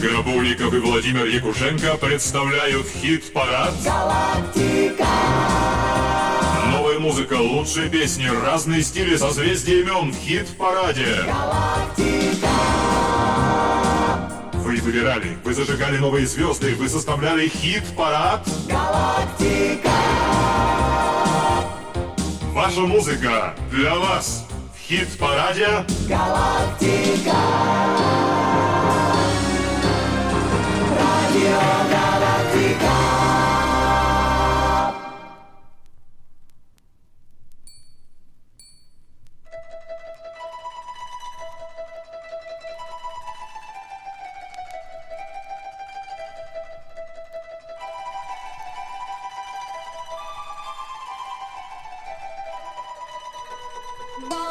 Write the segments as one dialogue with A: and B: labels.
A: Олег Грабовников и Владимир Якушенко представляют хит-парад
B: Галактика.
A: Новая музыка, лучшие песни, разные стили, созвездия имен в хит-параде.
B: Галактика.
A: Вы выбирали, вы зажигали новые звезды, вы составляли хит-парад.
B: Галактика.
A: Ваша музыка для вас в хит-параде.
B: Галактика.
C: Bye.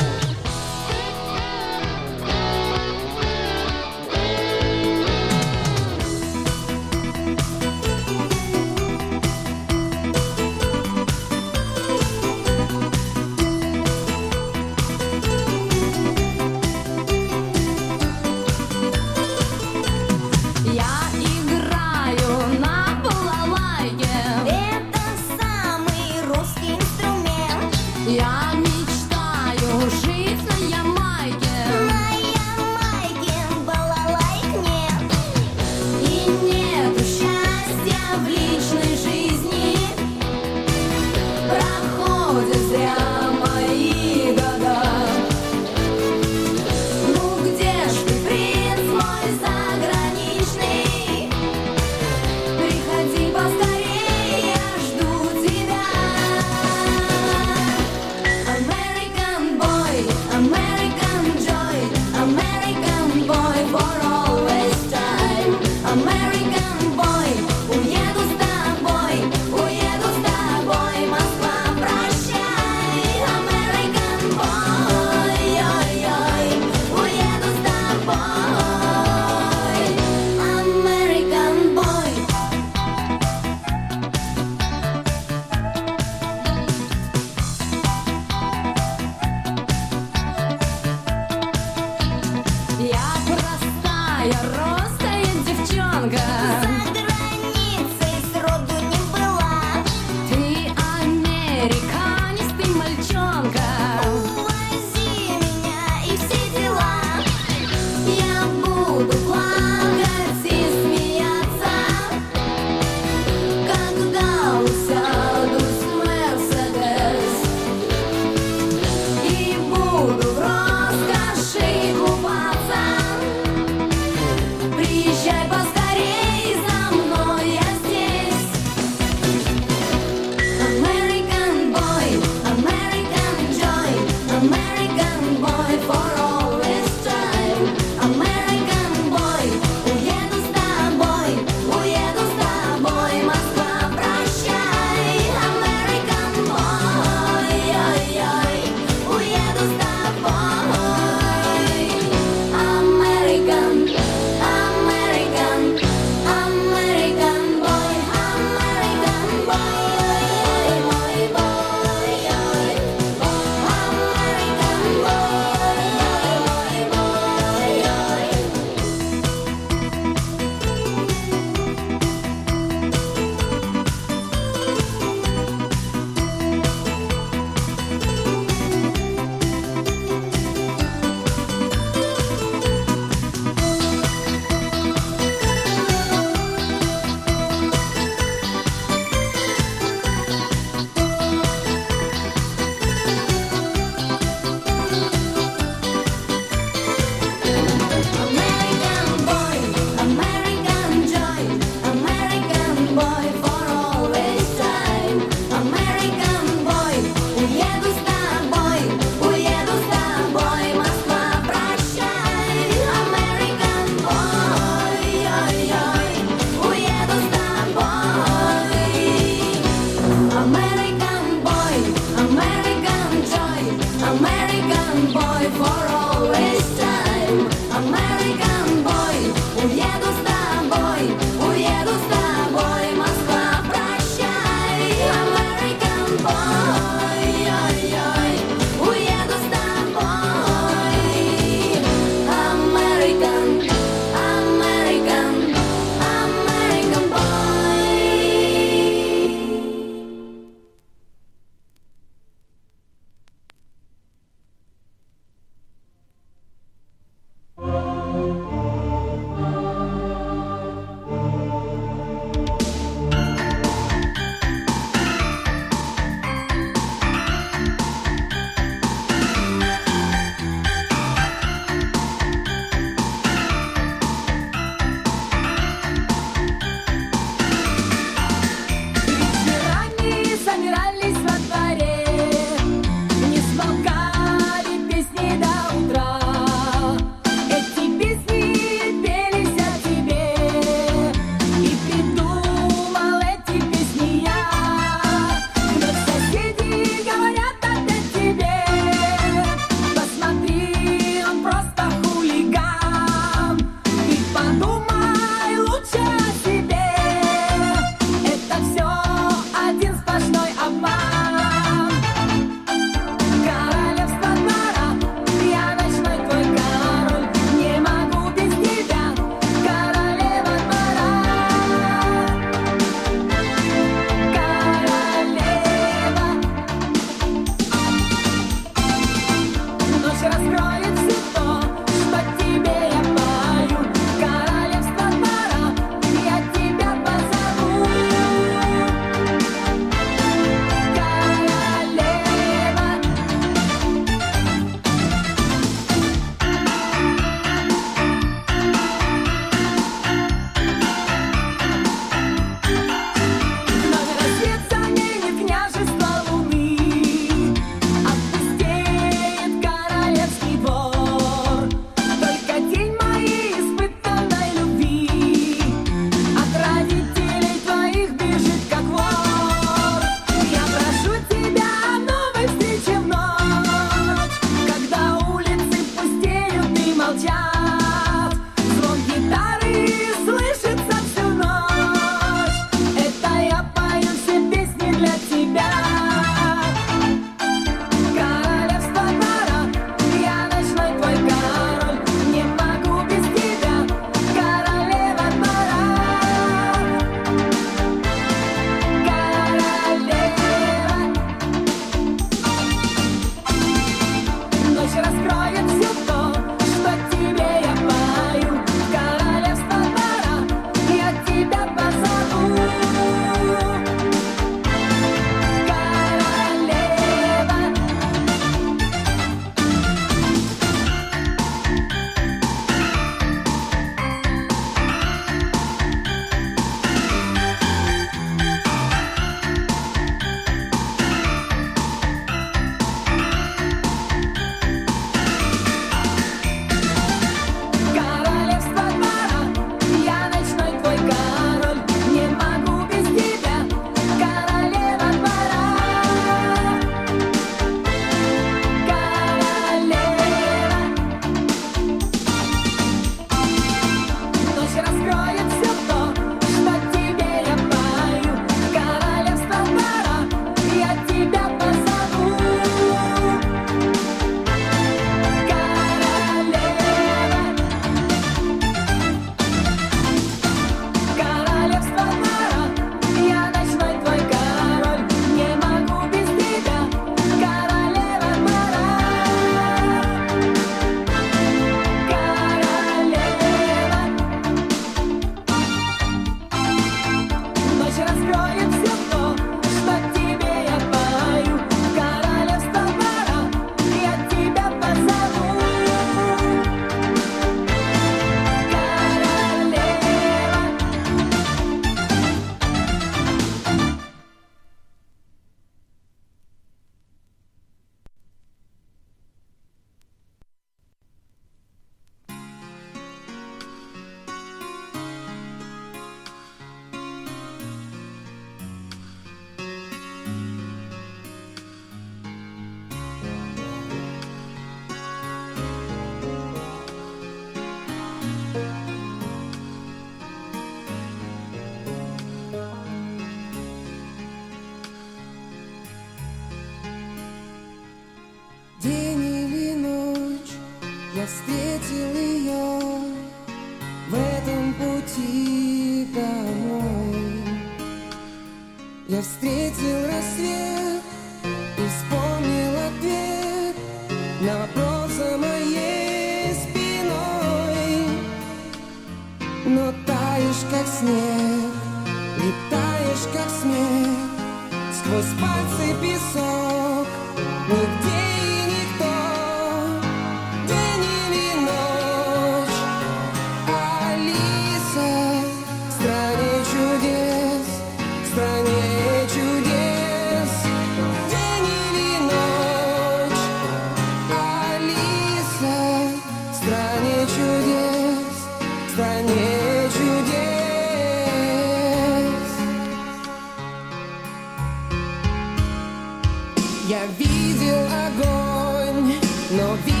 C: Я
D: видел огонь, но видел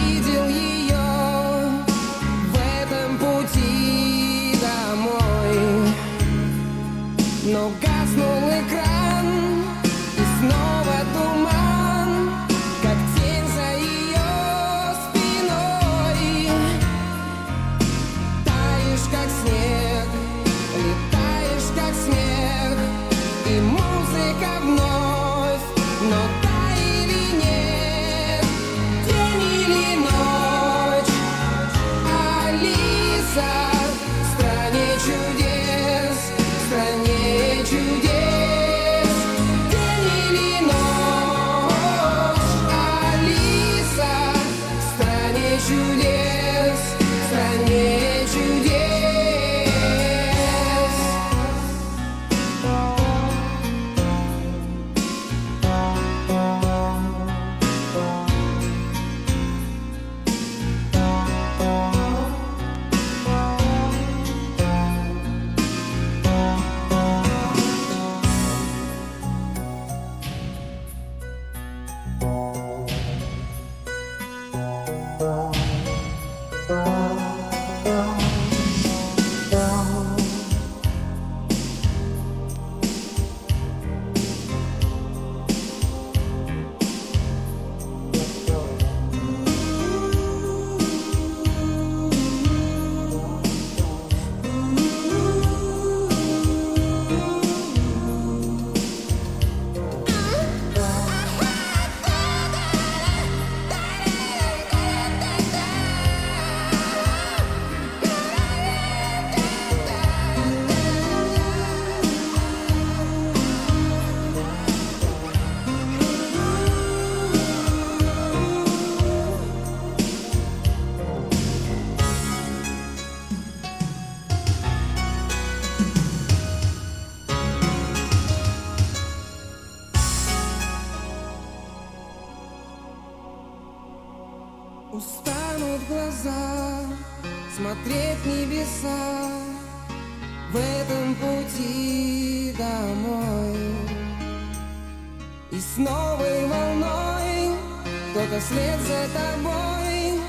D: boy,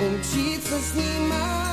D: un chizzo snimato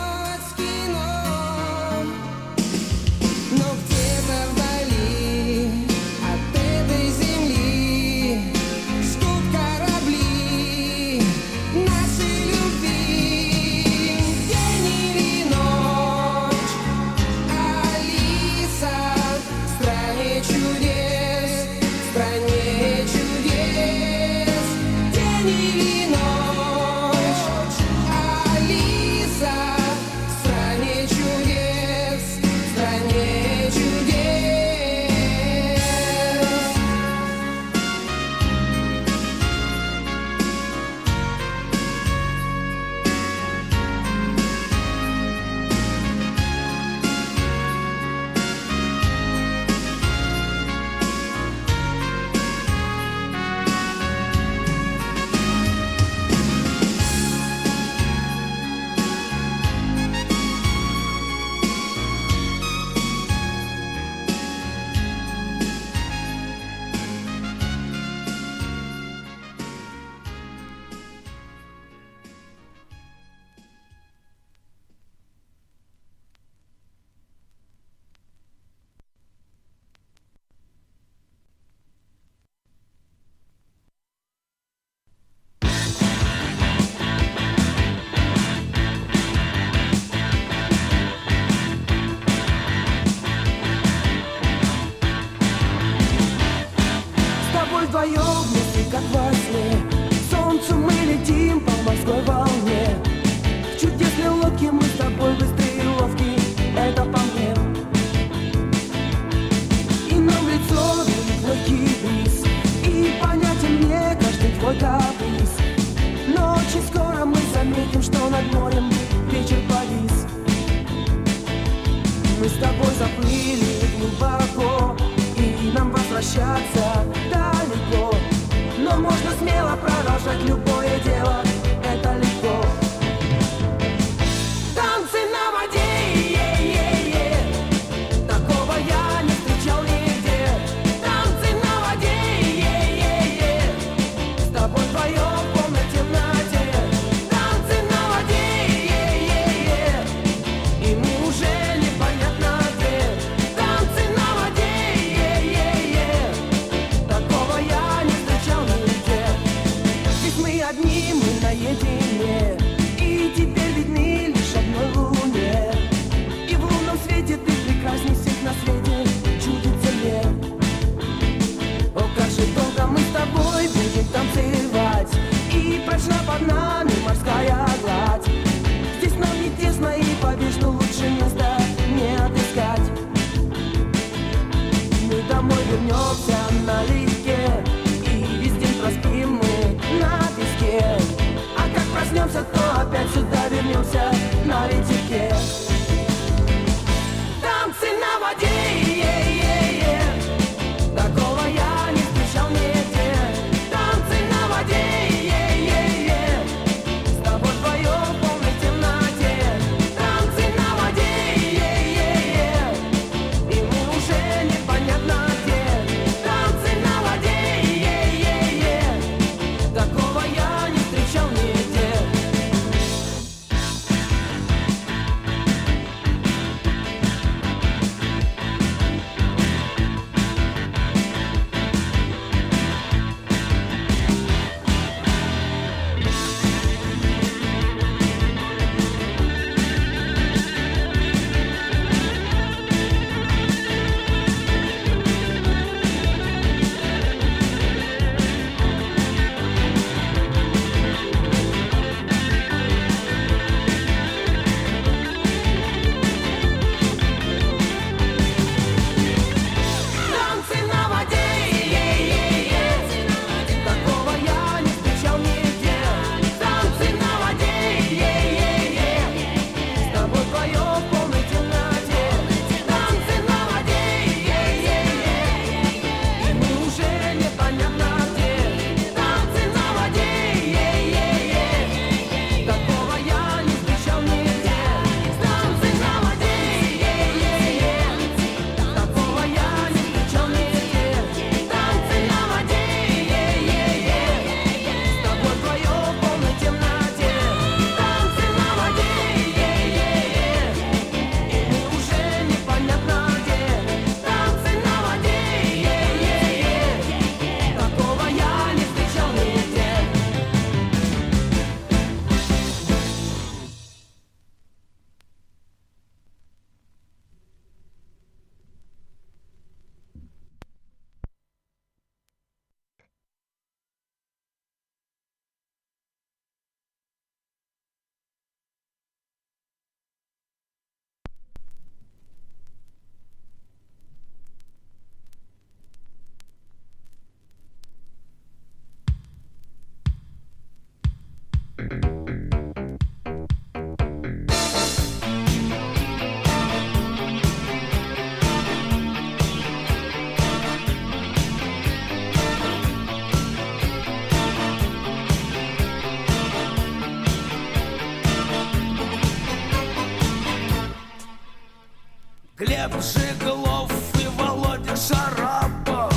D: Беглов и
E: Володя Шарапов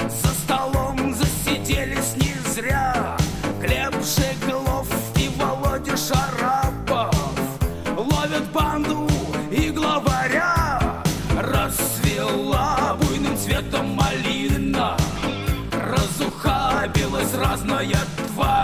E: За столом засиделись не зря. Глеб Жеглов и Володя Шарапов Ловят банду и главаря. Расцвела буйным цветом малина Разухабилась разная тварь.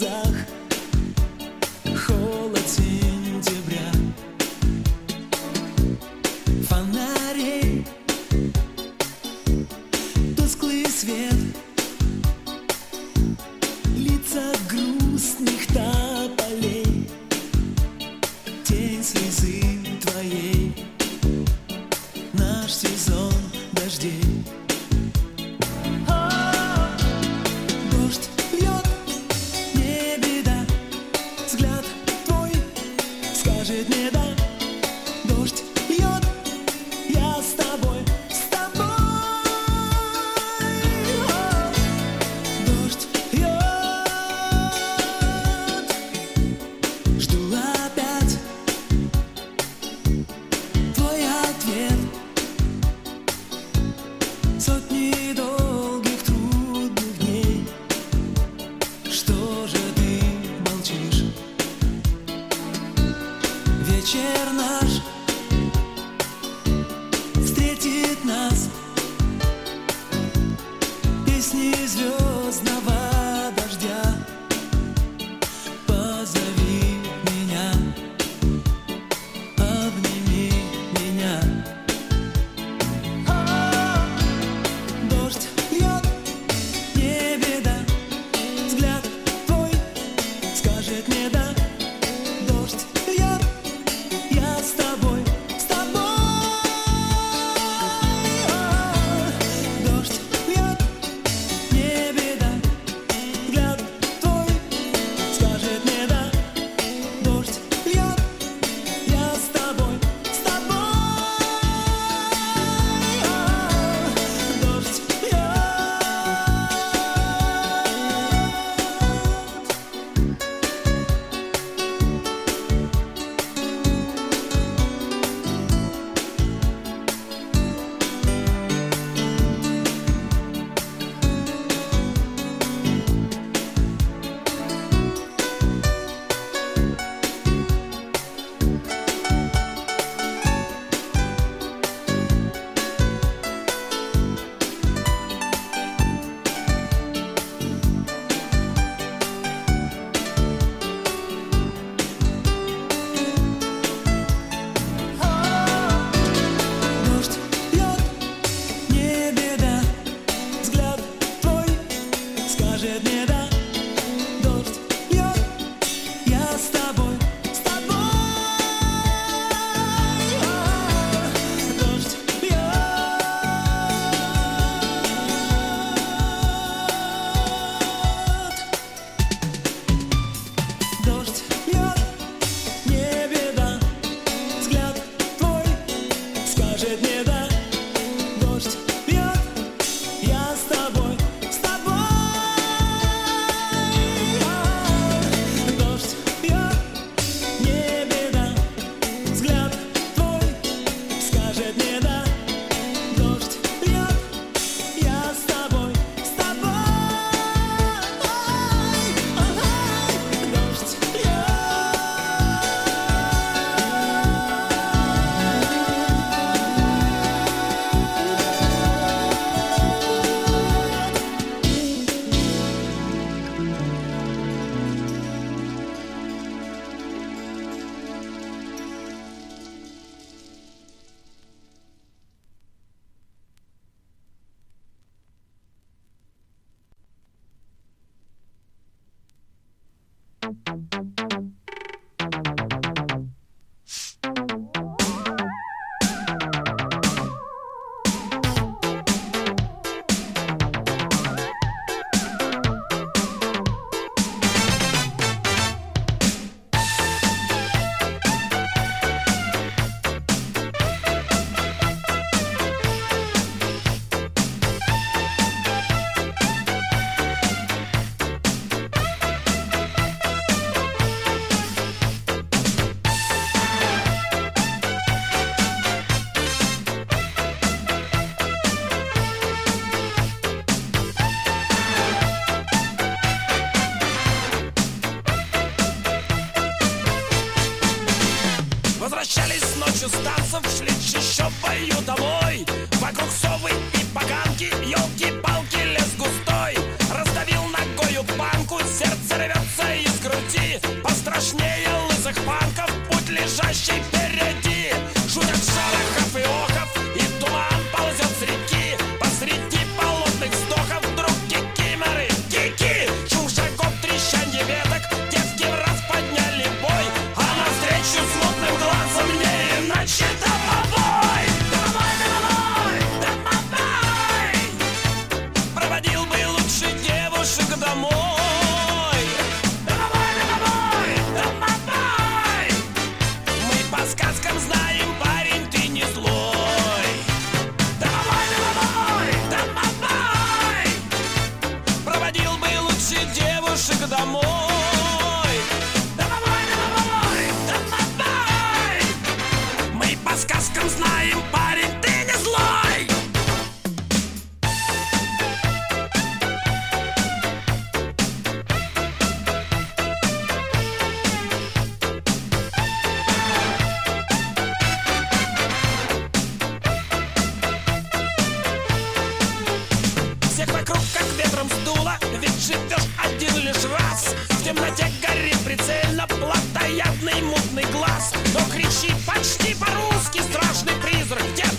F: desire.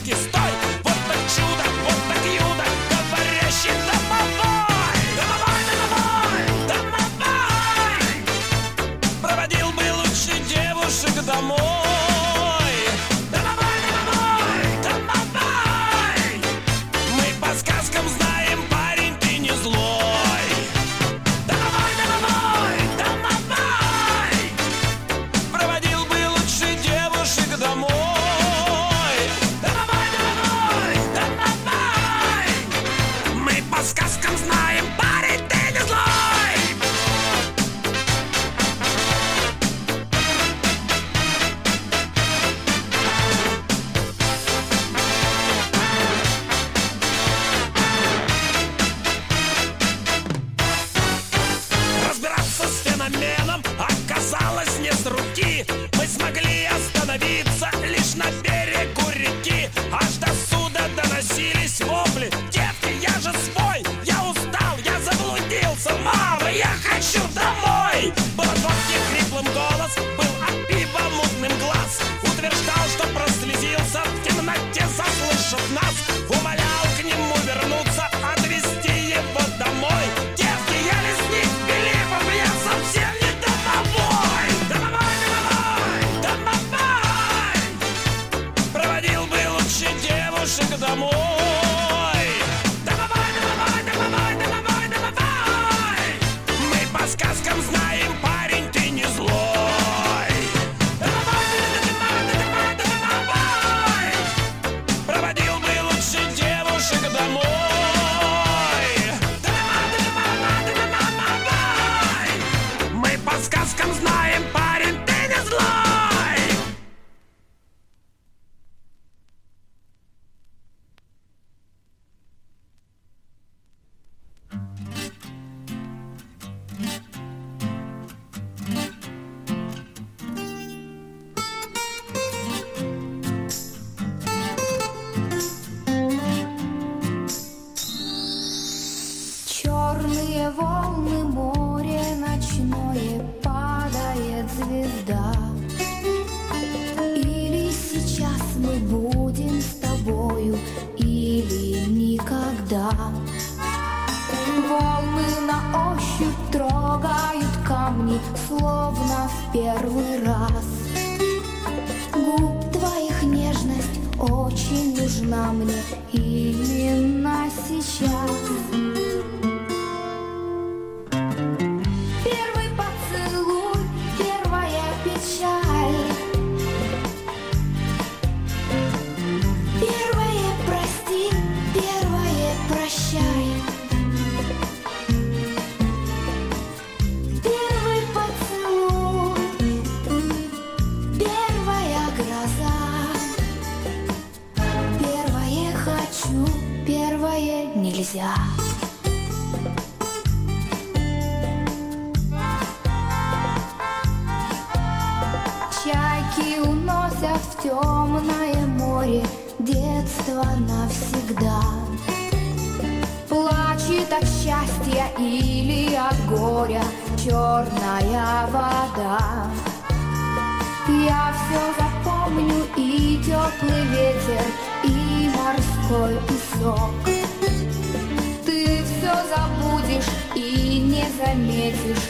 F: get started. трогают камни, словно в первый раз. Губ твоих нежность очень нужна мне именно сейчас. детства навсегда. Плачет от счастья или от горя черная вода. Я все запомню и теплый ветер, и морской песок. Ты все забудешь и не заметишь.